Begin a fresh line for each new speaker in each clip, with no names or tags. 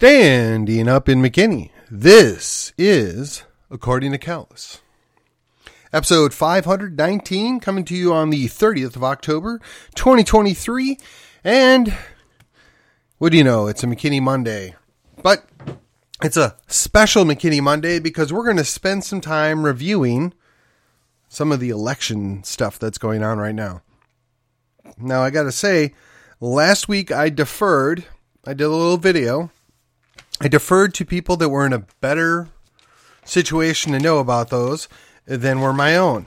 Standing up in McKinney. This is According to Callus. Episode 519 coming to you on the 30th of October, 2023. And what do you know? It's a McKinney Monday. But it's a special McKinney Monday because we're going to spend some time reviewing some of the election stuff that's going on right now. Now, I got to say, last week I deferred. I did a little video I deferred to people that were in a better situation to know about those than were my own.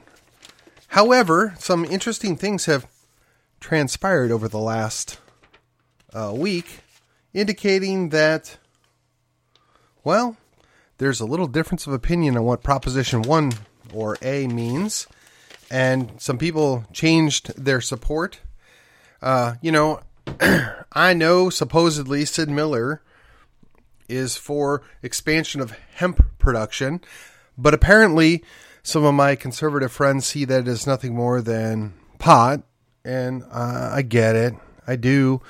However, some interesting things have transpired over the last uh, week, indicating that, well, there's a little difference of opinion on what Proposition 1 or A means, and some people changed their support. Uh, you know, I know supposedly Sid Miller is for expansion of hemp production, but apparently some of my conservative friends see that as nothing more than pot, and uh, I get it, I do,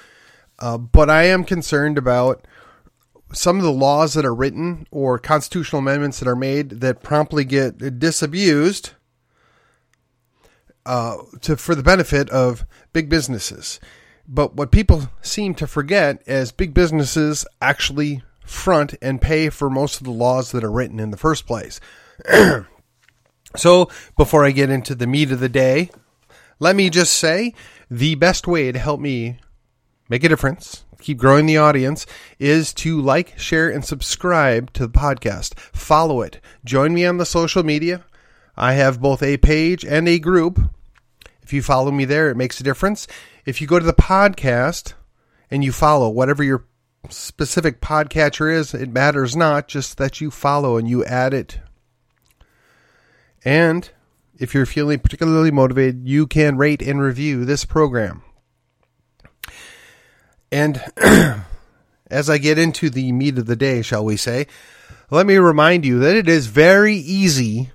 uh, but I am concerned about some of the laws that are written or constitutional amendments that are made that promptly get disabused uh, to for the benefit of big businesses. But what people seem to forget is big businesses actually front and pay for most of the laws that are written in the first place. so, before I get into the meat of the day, let me just say the best way to help me make a difference, keep growing the audience, is to like, share, and subscribe to the podcast. Follow it. Join me on the social media. I have both a page and a group. If you follow me there, it makes a difference. If you go to the podcast and you follow whatever your specific podcatcher is, it matters not, just that you follow and you add it. And if you're feeling particularly motivated, you can rate and review this program. And as I get into the meat of the day, shall we say, let me remind you that it is very easy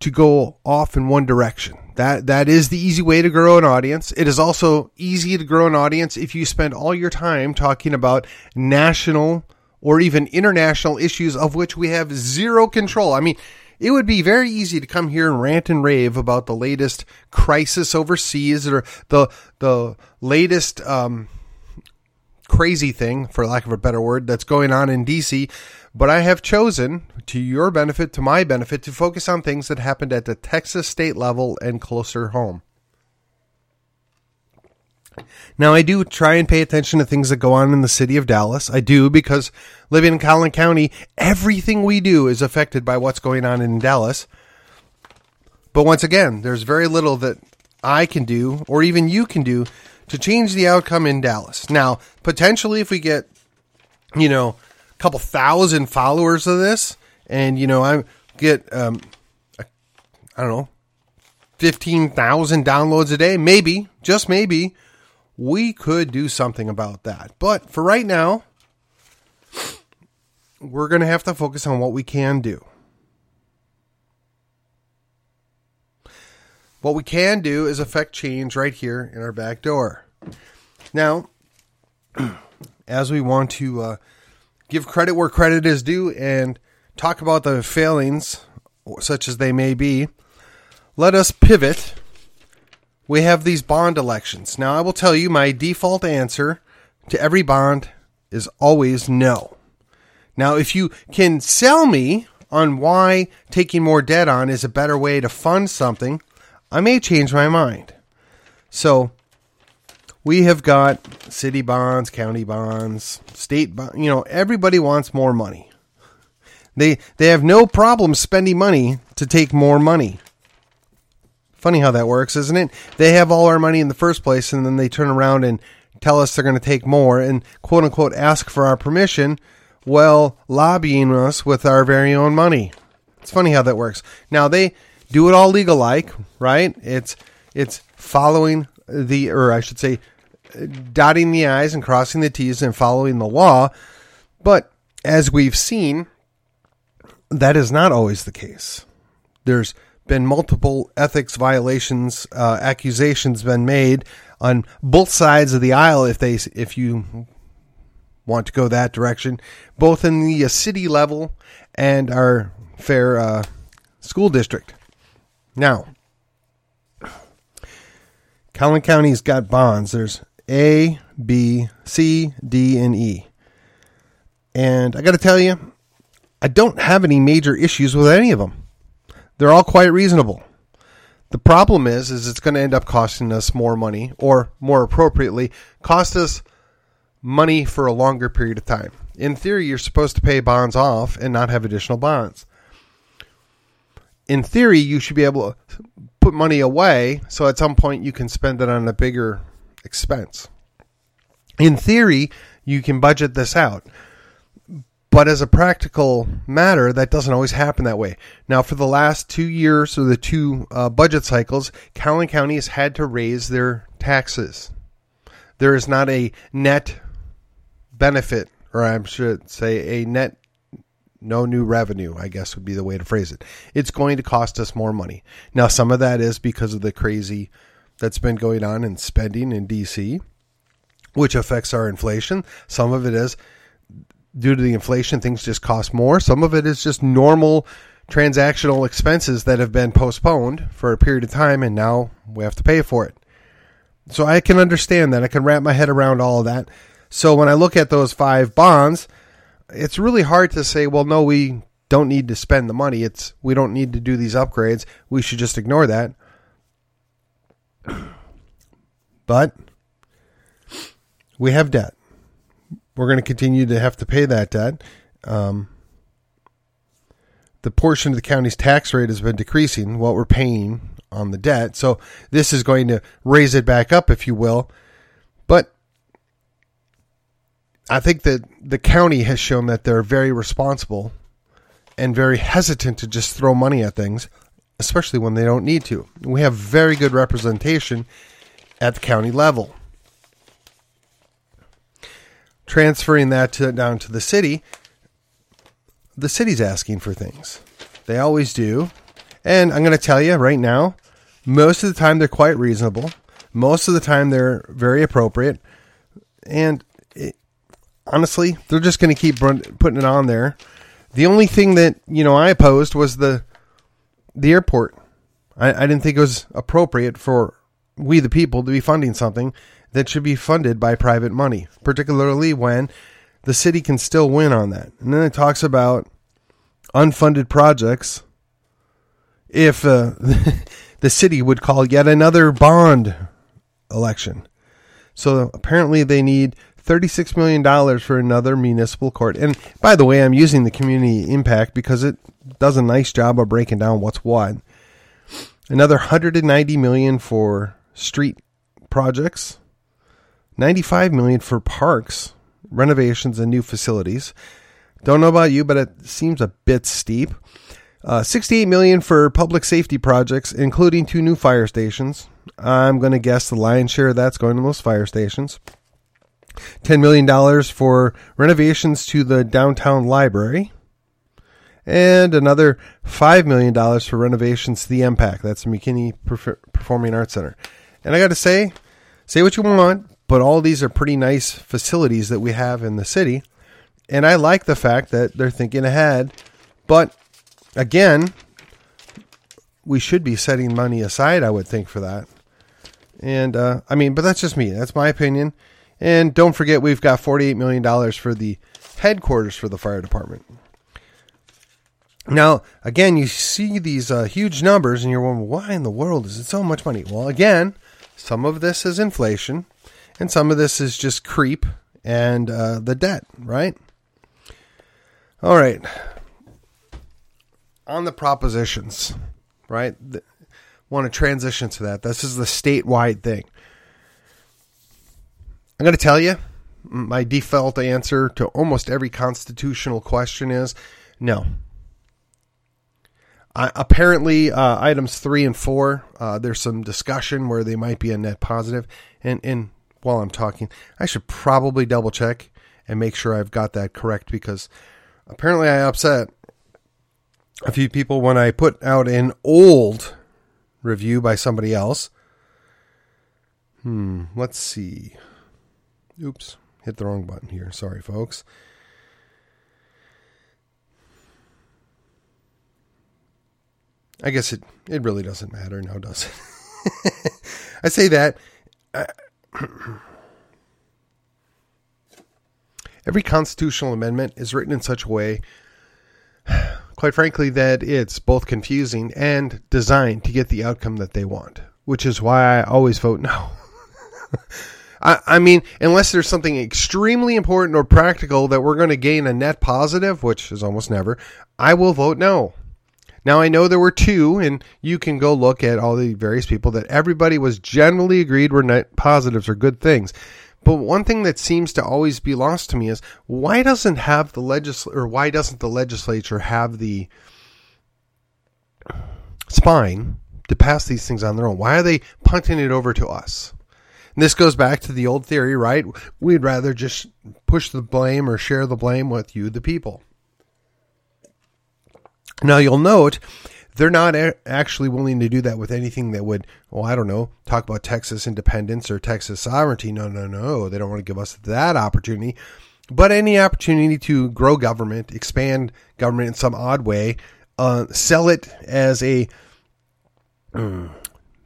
to go off in one direction. That that is the easy way to grow an audience. It is also easy to grow an audience if you spend all your time talking about national or even international issues of which we have zero control. I mean, it would be very easy to come here and rant and rave about the latest crisis overseas or the the latest um, crazy thing, for lack of a better word, that's going on in DC. But I have chosen, to your benefit, to my benefit, to focus on things that happened at the Texas state level and closer home. Now, I do try and pay attention to things that go on in the city of Dallas. I do because living in Collin County, everything we do is affected by what's going on in Dallas. But once again, there's very little that I can do, or even you can do, to change the outcome in Dallas. Now, potentially, if we get, you know, a couple thousand followers of this, and you know I get um, I don't know fifteen thousand downloads a day, maybe just maybe we could do something about that. But for right now, we're going to have to focus on what we can do. What we can do is affect change right here in our back door. Now, as we want to uh, give credit where credit is due and talk about the failings, such as they may be, let us pivot. We have these bond elections. Now, I will tell you my default answer to every bond is always no. Now, if you can sell me on why taking more debt on is a better way to fund something, I may change my mind. So, we have got city bonds, county bonds, state bonds. You know, everybody wants more money. They they have no problem spending money to take more money. Funny how that works, isn't it? They have all our money in the first place, and then they turn around and tell us they're going to take more and quote unquote ask for our permission while lobbying us with our very own money. It's funny how that works. Now they do it all legal like, right? It's it's following the or I should say dotting the I's and crossing the T's and following the law. But as we've seen, that is not always the case. There's been multiple ethics violations, uh, accusations been made on both sides of the aisle. If they, if you want to go that direction, both in the uh, city level and our fair uh, school district. Now, Collin County's got bonds. There's A, B, C, D, and E. And I got to tell you, I don't have any major issues with any of them. They're all quite reasonable. The problem is, is it's going to end up costing us more money, or more appropriately, cost us money for a longer period of time. In theory, you're supposed to pay bonds off and not have additional bonds. In theory, you should be able to put money away so at some point you can spend it on a bigger expense. In theory, you can budget this out. But as a practical matter, that doesn't always happen that way. Now, for the last two years or the two uh, budget cycles, Collin County has had to raise their taxes. There is not a net benefit, or I should say a net no new revenue, I guess would be the way to phrase it. It's going to cost us more money. Now, some of that is because of the crazy that's been going on in spending in DC, which affects our inflation. Some of it is due to the inflation, things just cost more. Some of it is just normal transactional expenses that have been postponed for a period of time and now we have to pay for it. So I can understand that. I can wrap my head around all of that. So when I look at those five bonds, it's really hard to say, well, no, we don't need to spend the money. It's we don't need to do these upgrades. We should just ignore that. But we have debt we're going to continue to have to pay that debt. Um, the portion of the county's tax rate has been decreasing what we're paying on the debt. So this is going to raise it back up, if you will. I think that the county has shown that they're very responsible and very hesitant to just throw money at things, especially when they don't need to. We have very good representation at the county level transferring that to, down to the city, the city's asking for things. They always do. And I'm going to tell you right now, most of the time they're quite reasonable. Most of the time they're very appropriate. And honestly, they're just going to keep putting it on there. The only thing that, you know, I opposed was the the airport. I, I didn't think it was appropriate for we the people to be funding something that should be funded by private money, particularly when the city can still win on that. And then it talks about unfunded projects if uh, the city would call yet another bond election. So apparently they need $36 million for another municipal court. And by the way, I'm using the community impact because it does a nice job of breaking down what's what. Another 190 million for street projects 95 million for parks, renovations and new facilities. Don't know about you, but it seems a bit steep. Uh, 68 million for public safety projects, including two new fire stations. I'm going to guess the lion's share of that's going to those fire stations. $10 million for renovations to the downtown library. And another $5 million for renovations to the MPAC. That's the McKinney Performing Arts Center. And I got to say, say what you want, but all these are pretty nice facilities that we have in the city. And I like the fact that they're thinking ahead. But again, we should be setting money aside, I would think, for that. And uh, I mean, but that's just me. That's my opinion. And don't forget, we've got $48 million for the headquarters for the fire department. Now, again, you see these uh, huge numbers and you're wondering, why in the world is it so much money? Well, again, some of this is inflation and some of this is just creep and uh, the debt, right? All right. On the propositions, right? The, want to transition to that. This is the statewide thing. I'm going to tell you my default answer to almost every constitutional question is no. Apparently, uh, items three and four, uh, there's some discussion where they might be a net positive, and and while I'm talking. I should probably double check and make sure I've got that correct because apparently I upset a few people when I put out an old review by somebody else. Hmm, let's see. Oops, hit the wrong button here. Sorry, folks. I guess it, it really doesn't matter now, does it? I say that. Uh, every constitutional amendment is written in such a way, quite frankly, that it's both confusing and designed to get the outcome that they want, which is why I always vote no. I, I mean, unless there's something extremely important or practical that we're going to gain a net positive, which is almost never, I will vote no. Now, I know there were two, and you can go look at all the various people that everybody was generally agreed were net positives or good things. But one thing that seems to always be lost to me is why doesn't have the legisl or why doesn't the legislature have the spine to pass these things on their own? Why are they punting it over to us? And this goes back to the old theory, right? We'd rather just push the blame or share the blame with you, the people. Now you'll note they're not actually willing to do that with anything that would, well, I don't know, talk about Texas independence or Texas sovereignty. No, no, no. They don't want to give us that opportunity. But any opportunity to grow government, expand government in some odd way, uh, sell it as a um,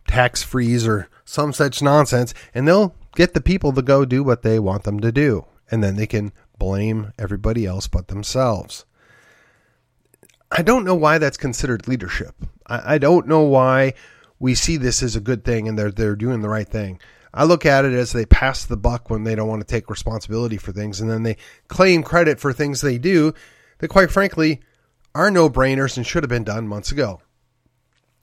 tax freeze or some such nonsense, and they'll get the people to go do what they want them to do. And then they can blame everybody else but themselves. I don't know why that's considered leadership. I, I don't know why we see this as a good thing and they're they're doing the right thing. I look at it as they pass the buck when they don't want to take responsibility for things, and then they claim credit for things they do that, quite frankly, are no brainers and should have been done months ago.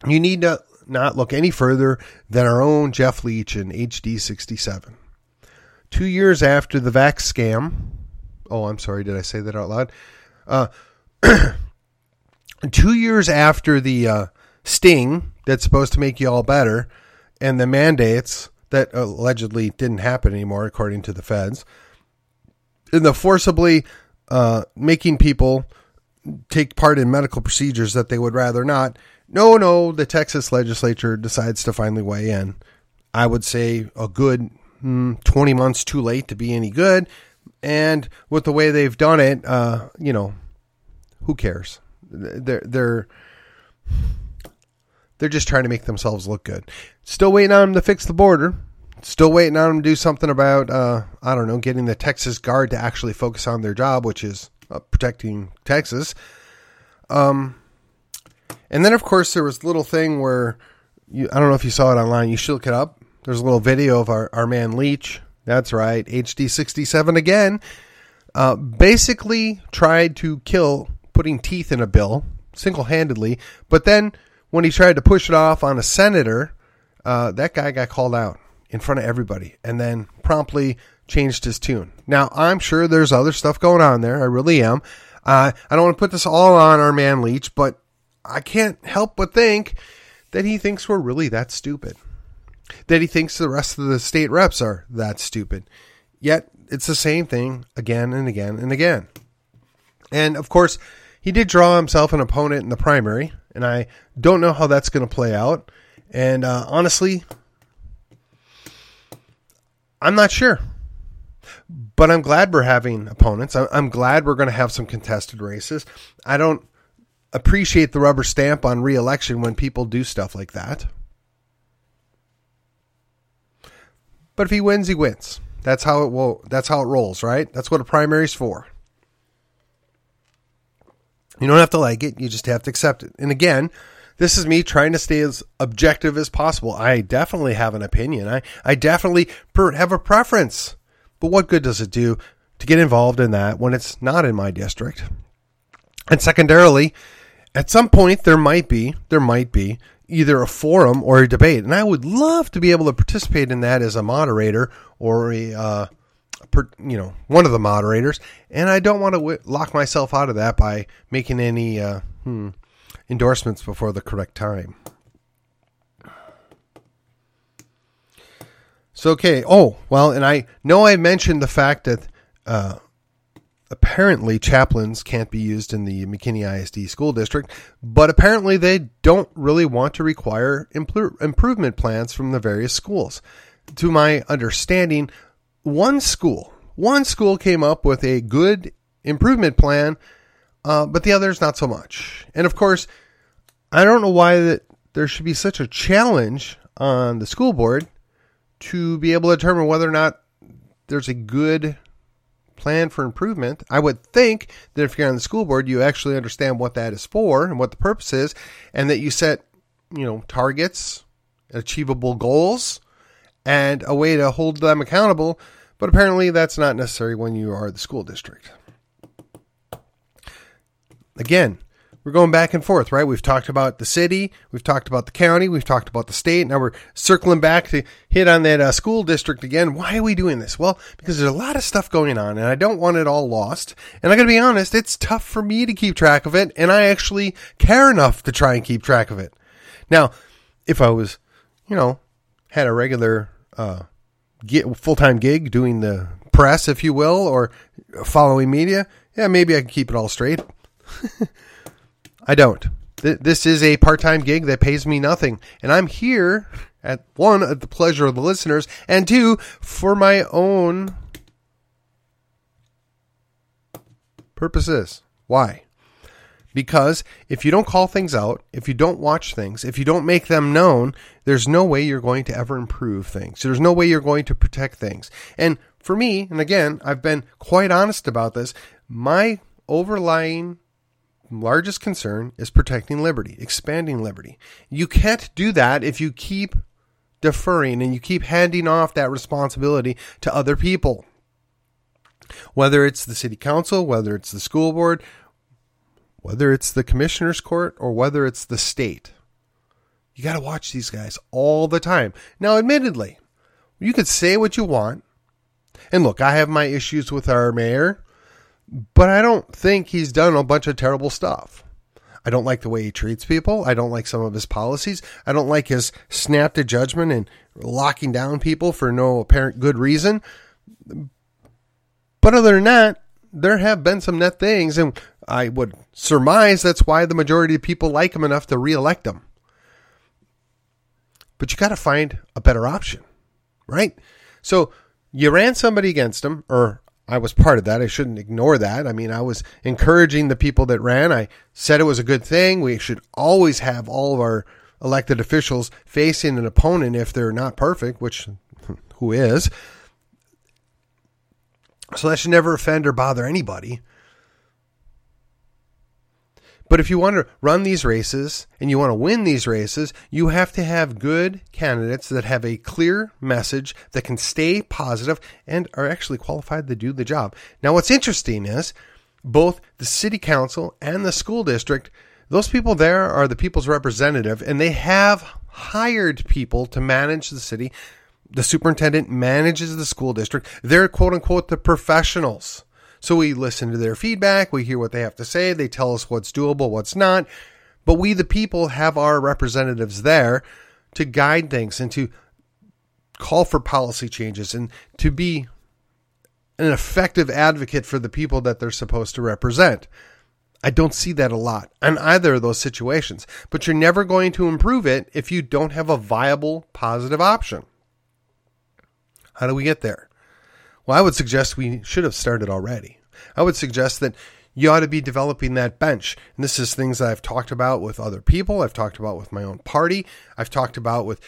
You need to not look any further than our own Jeff Leach in HD 67. Two years after the Vax scam, oh, I'm sorry, did I say that out loud? Uh, two years after the uh, sting that's supposed to make you all better and the mandates that allegedly didn't happen anymore, according to the feds, and the forcibly uh, making people take part in medical procedures that they would rather not. No, no, the Texas legislature decides to finally weigh in. I would say a good mm, 20 months too late to be any good. And with the way they've done it, uh, you know, who cares? They're they're they're just trying to make themselves look good. Still waiting on them to fix the border. Still waiting on them to do something about uh, I don't know, getting the Texas Guard to actually focus on their job, which is uh, protecting Texas. Um, and then of course there was a little thing where you I don't know if you saw it online. You should look it up. There's a little video of our, our man Leach. That's right, HD sixty seven again. Uh, basically tried to kill putting teeth in a bill single handedly. But then when he tried to push it off on a senator, uh, that guy got called out in front of everybody and then promptly changed his tune. Now, I'm sure there's other stuff going on there. I really am. Uh, I don't want to put this all on our man Leach, but I can't help but think that he thinks we're really that stupid. That he thinks the rest of the state reps are that stupid. Yet it's the same thing again and again and again. And of course, he did draw himself an opponent in the primary, and I don't know how that's going to play out. And uh, honestly, I'm not sure. But I'm glad we're having opponents. I'm glad we're going to have some contested races. I don't appreciate the rubber stamp on reelection when people do stuff like that. But if he wins, he wins. That's how it will. That's how it rolls, right? That's what a primary's for. You don't have to like it, you just have to accept it. And again, this is me trying to stay as objective as possible. I definitely have an opinion. I, I definitely per, have a preference. But what good does it do to get involved in that when it's not in my district? And secondarily, at some point there might be, there might be either a forum or a debate. And I would love to be able to participate in that as a moderator or a, uh, you know, one of the moderators, and I don't want to w- lock myself out of that by making any uh, hmm, endorsements before the correct time. So okay. Oh well, and I know I mentioned the fact that uh, apparently chaplains can't be used in the McKinney ISD school district, but apparently they don't really want to require improvement plans from the various schools. To my understanding, one school, one school came up with a good improvement plan, uh, but the others not so much. And of course, I don't know why that there should be such a challenge on the school board to be able to determine whether or not there's a good plan for improvement. I would think that if you're on the school board, you actually understand what that is for and what the purpose is, and that you set, you know, targets, achievable goals, and a way to hold them accountable. But apparently, that's not necessary when you are the school district. Again, we're going back and forth, right? We've talked about the city, we've talked about the county, we've talked about the state. Now we're circling back to hit on that uh, school district again. Why are we doing this? Well, because there's a lot of stuff going on, and I don't want it all lost. And I'm going to be honest, it's tough for me to keep track of it, and I actually care enough to try and keep track of it. Now, if I was, you know, had a regular uh, full time gig doing the press, if you will, or following media, yeah, maybe I can keep it all straight. I don't. This is a part time gig that pays me nothing. And I'm here at one, at the pleasure of the listeners, and two, for my own purposes. Why? Because if you don't call things out, if you don't watch things, if you don't make them known, there's no way you're going to ever improve things. There's no way you're going to protect things. And for me, and again, I've been quite honest about this, my overlying largest concern is protecting liberty, expanding liberty. You can't do that if you keep deferring and you keep handing off that responsibility to other people. Whether it's the city council, whether it's the school board, whether it's the commissioner's court, or whether it's the state. You got to watch these guys all the time. Now, admittedly, you could say what you want. And look, I have my issues with our mayor but I don't think he's done a bunch of terrible stuff. I don't like the way he treats people. I don't like some of his policies. I don't like his snap to judgment and locking down people for no apparent good reason. But other than that, there have been some net things, and I would surmise that's why the majority of people like him enough to reelect him. But you got to find a better option, right? So you ran somebody against him, or I was part of that. I shouldn't ignore that. I mean, I was encouraging the people that ran. I said it was a good thing. We should always have all of our elected officials facing an opponent if they're not perfect, which hmm, who is. So that should never offend or bother anybody. But if you want to run these races and you want to win these races, you have to have good candidates that have a clear message that can stay positive and are actually qualified to do the job. Now, what's interesting is both the city council and the school district, those people there are the people's representative, and they have hired people to manage the city. The superintendent manages the school district. They're quote unquote the professionals. So we listen to their feedback, we hear what they have to say, they tell us what's doable, what's not. But we, the people, have our representatives there to guide things and to call for policy changes and to be an effective advocate for the people that they're supposed to represent. I don't see that a lot in either of those situations, but you're never going to improve it if you don't have a viable, positive option. How do we get there? Well, I would suggest we should have started already. I would suggest that you ought to be developing that bench. And this is things I've talked about with other people. I've talked about with my own party. I've talked about with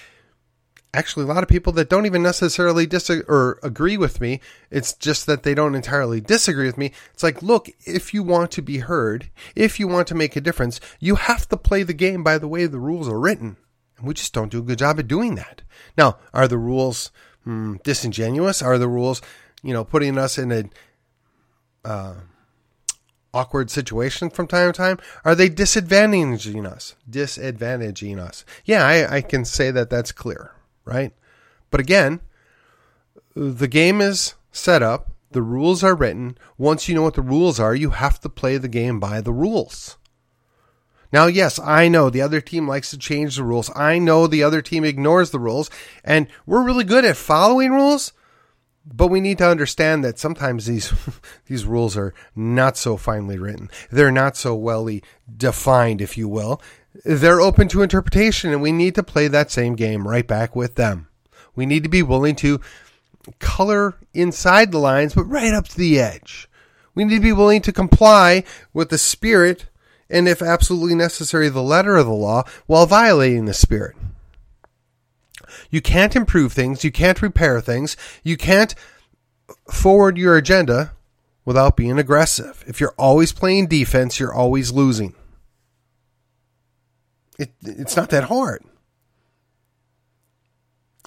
actually a lot of people that don't even necessarily disagree or agree with me. It's just that they don't entirely disagree with me. It's like, look, if you want to be heard, if you want to make a difference, you have to play the game by the way the rules are written. And we just don't do a good job at doing that. Now, are the rules hmm, disingenuous? Are the rules you know, putting us in a uh, awkward situation from time to time? Are they disadvantaging us? Disadvantaging us? Yeah, I, I can say that that's clear, right? But again, the game is set up. The rules are written. Once you know what the rules are, you have to play the game by the rules. Now, yes, I know the other team likes to change the rules. I know the other team ignores the rules, and we're really good at following rules, but we need to understand that sometimes these these rules are not so finely written. They're not so well defined, if you will. They're open to interpretation, and we need to play that same game right back with them. We need to be willing to color inside the lines, but right up to the edge. We need to be willing to comply with the spirit and, if absolutely necessary, the letter of the law while violating the spirit. You can't improve things. You can't repair things. You can't forward your agenda without being aggressive. If you're always playing defense, you're always losing. It, it's not that hard.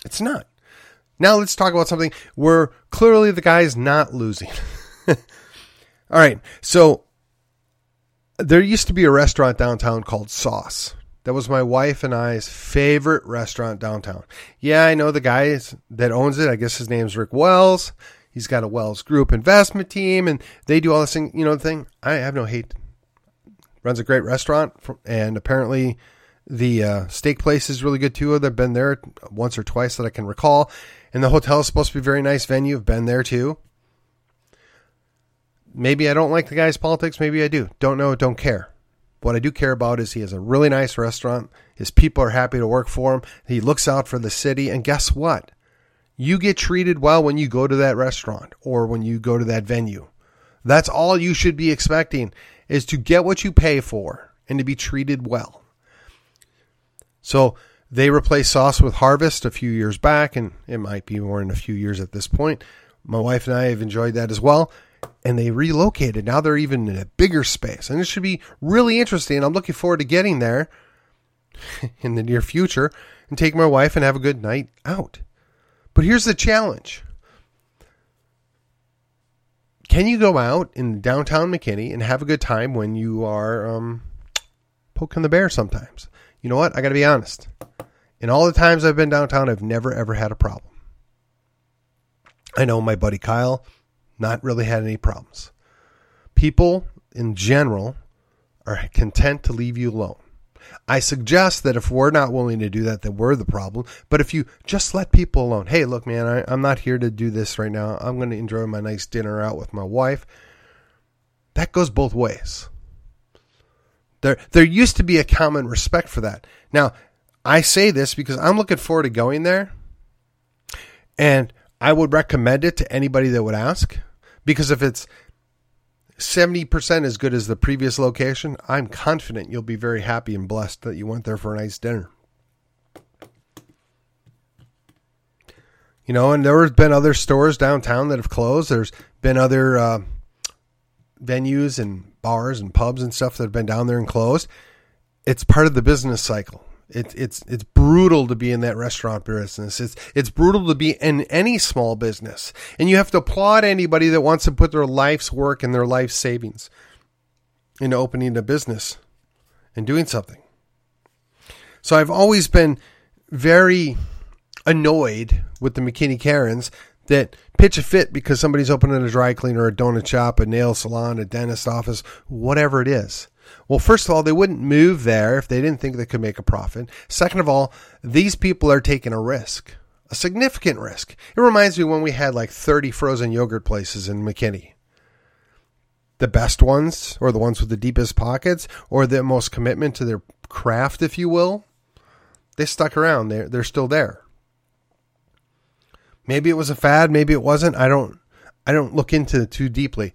It's not. Now let's talk about something where clearly the guy's not losing. All right. So there used to be a restaurant downtown called Sauce. That was my wife and I's favorite restaurant downtown. Yeah, I know the guy that owns it. I guess his name's Rick Wells. He's got a Wells Group investment team, and they do all this thing. You know, the thing. I have no hate. Runs a great restaurant, and apparently the uh, steak place is really good too. I've been there once or twice that I can recall, and the hotel is supposed to be a very nice venue. I've been there too. Maybe I don't like the guy's politics. Maybe I do. Don't know. Don't care. What I do care about is he has a really nice restaurant. His people are happy to work for him. He looks out for the city. And guess what? You get treated well when you go to that restaurant or when you go to that venue. That's all you should be expecting is to get what you pay for and to be treated well. So they replaced sauce with harvest a few years back, and it might be more in a few years at this point. My wife and I have enjoyed that as well and they relocated. Now they're even in a bigger space, and it should be really interesting. I'm looking forward to getting there in the near future and take my wife and have a good night out. But here's the challenge. Can you go out in downtown McKinney and have a good time when you are um, poking the bear sometimes? You know what? I got to be honest. In all the times I've been downtown, I've never ever had a problem. I know my buddy Kyle not really had any problems. People in general are content to leave you alone. I suggest that if we're not willing to do that, that we're the problem. But if you just let people alone, hey, look, man, I, am not here to do this right now. I'm going to enjoy my nice dinner out with my wife. That goes both ways. There, there used to be a common respect for that. Now, I say this because I'm looking forward to going there, and I would recommend it to anybody that would ask. Because if it's 70% as good as the previous location, I'm confident you'll be very happy and blessed that you went there for a nice dinner. You know, and there have been other stores downtown that have closed. There's been other uh, venues and bars and pubs and stuff that have been down there and closed. It's part of the business cycle. It's it's it's brutal to be in that restaurant business. It's it's brutal to be in any small business, and you have to applaud anybody that wants to put their life's work and their life savings into opening a business and doing something. So I've always been very annoyed with the McKinney Karens that pitch a fit because somebody's opening a dry cleaner, a donut shop, a nail salon, a dentist office, whatever it is. Well, first of all, they wouldn't move there if they didn't think they could make a profit. Second of all, these people are taking a risk, a significant risk. It reminds me when we had like 30 frozen yogurt places in McKinney. The best ones, or the ones with the deepest pockets, or the most commitment to their craft, if you will, they stuck around. They're, they're still there. Maybe it was a fad, maybe it wasn't. I don't I don't look into it too deeply.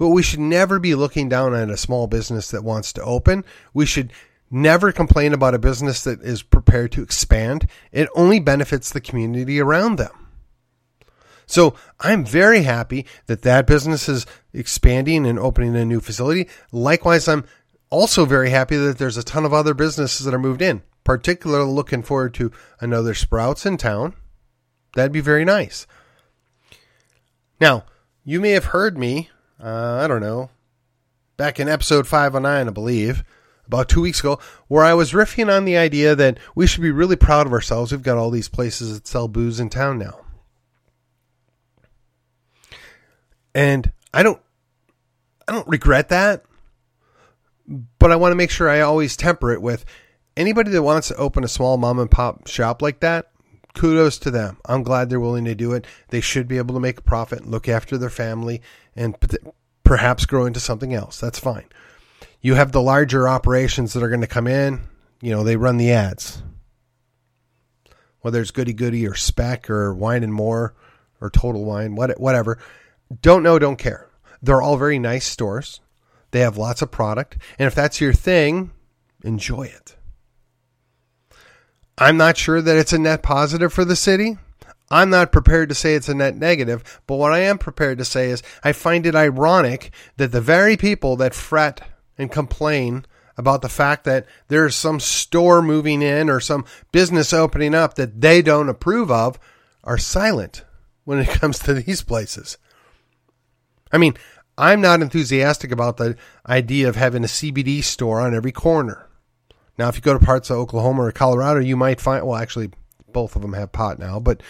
But we should never be looking down on a small business that wants to open. We should never complain about a business that is prepared to expand. It only benefits the community around them. So I'm very happy that that business is expanding and opening a new facility. Likewise, I'm also very happy that there's a ton of other businesses that are moved in, particularly looking forward to another Sprouts in town. That'd be very nice. Now, you may have heard me uh, I don't know, back in episode 509, I believe, about two weeks ago, where I was riffing on the idea that we should be really proud of ourselves. We've got all these places that sell booze in town now. And I don't I don't regret that, but I want to make sure I always temper it with anybody that wants to open a small mom and pop shop like that, kudos to them. I'm glad they're willing to do it. They should be able to make a profit, look after their family, and perhaps grow into something else. That's fine. You have the larger operations that are going to come in. You know, they run the ads. Whether it's Goody Goody or Spec or Wine and More or Total Wine, whatever. Don't know, don't care. They're all very nice stores. They have lots of product. And if that's your thing, enjoy it. I'm not sure that it's a net positive for the city. I'm not prepared to say it's a net negative, but what I am prepared to say is I find it ironic that the very people that fret and complain about the fact that there's some store moving in or some business opening up that they don't approve of are silent when it comes to these places. I mean, I'm not enthusiastic about the idea of having a CBD store on every corner. Now, if you go to parts of Oklahoma or Colorado, you might find, well, actually, both of them have pot now, but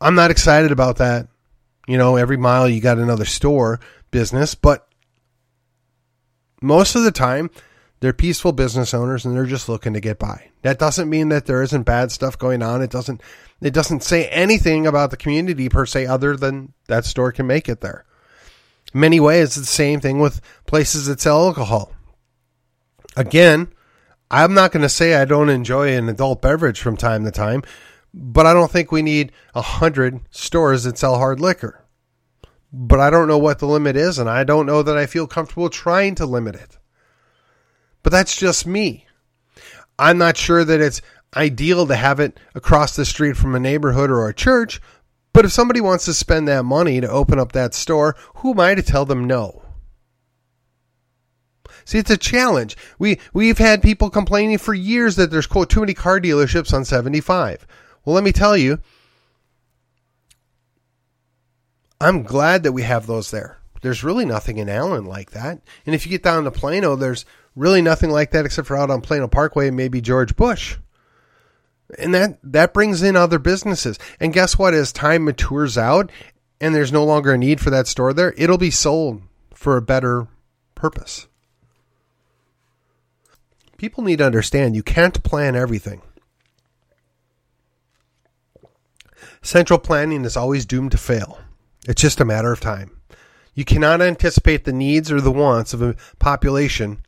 I'm not excited about that. You know, every mile you got another store business, but most of the time, they're peaceful business owners and they're just looking to get by. That doesn't mean that there isn't bad stuff going on. It doesn't it doesn't say anything about the community per se other than that store can make it there. In many ways it's the same thing with places that sell alcohol. Again, I'm not going to say I don't enjoy an adult beverage from time to time, but I don't think we need a hundred stores that sell hard liquor. But I don't know what the limit is, and I don't know that I feel comfortable trying to limit it. But that's just me. I'm not sure that it's ideal to have it across the street from a neighborhood or a church, but if somebody wants to spend that money to open up that store, who am I to tell them no? See, it's a challenge. We we've had people complaining for years that there's quote too many car dealerships on 75. Well, let me tell you, I'm glad that we have those there. There's really nothing in Allen like that. And if you get down to Plano, there's really nothing like that except for out on Plano Parkway and maybe George Bush. And that that brings in other businesses. And guess what? As time matures out and there's no longer a need for that store there, it'll be sold for a better purpose. People need to understand you can't plan everything. Central planning is always doomed to fail. It's just a matter of time. You cannot anticipate the needs or the wants of a population.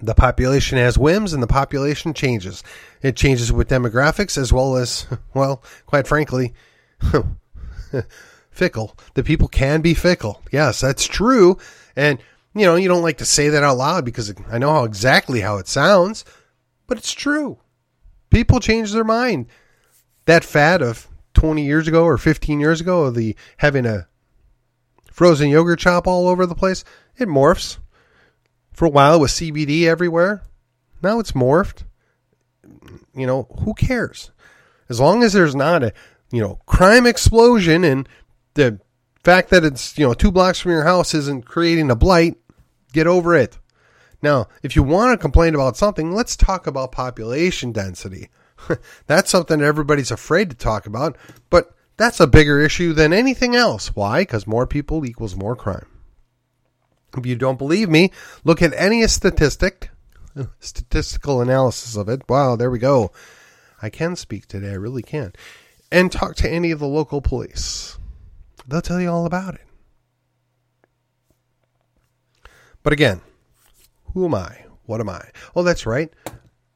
The population has whims and the population changes. It changes with demographics as well as, well, quite frankly, fickle. The people can be fickle. Yes, that's true. And you know, you don't like to say that out loud because I know how exactly how it sounds, but it's true. People change their mind. That fad of 20 years ago or 15 years ago of the having a frozen yogurt shop all over the place, it morphs. For a while it was CBD everywhere. Now it's morphed. You know, who cares? As long as there's not a, you know, crime explosion and the fact that it's, you know, two blocks from your house isn't creating a blight, Get over it. Now, if you want to complain about something, let's talk about population density. that's something everybody's afraid to talk about, but that's a bigger issue than anything else. Why? Because more people equals more crime. If you don't believe me, look at any statistic, statistical analysis of it. Wow, there we go. I can speak today, I really can. And talk to any of the local police. They'll tell you all about it. But again, who am I? What am I? Oh, that's right.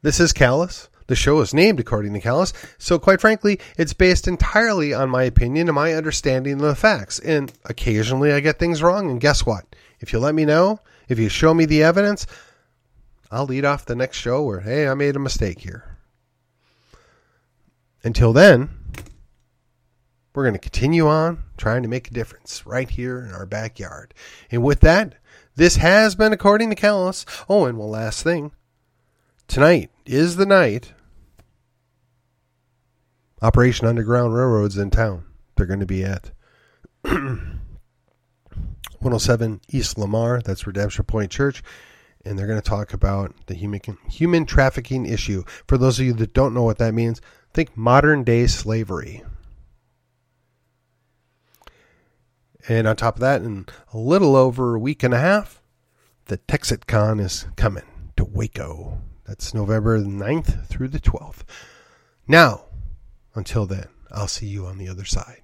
This is Callus. The show is named according to Callus, so quite frankly, it's based entirely on my opinion and my understanding of the facts. And occasionally I get things wrong, and guess what? If you let me know, if you show me the evidence, I'll lead off the next show where, hey, I made a mistake here. Until then, we're going to continue on trying to make a difference right here in our backyard. And with that, this has been according to Callus. Oh, and one last thing. Tonight is the night Operation Underground Railroad's in town. They're going to be at 107 East Lamar. That's Redemption Point Church. And they're going to talk about the human human trafficking issue. For those of you that don't know what that means, think modern day slavery. And on top of that, in a little over a week and a half, the TexitCon is coming to Waco. That's November 9th through the 12th. Now, until then, I'll see you on the other side.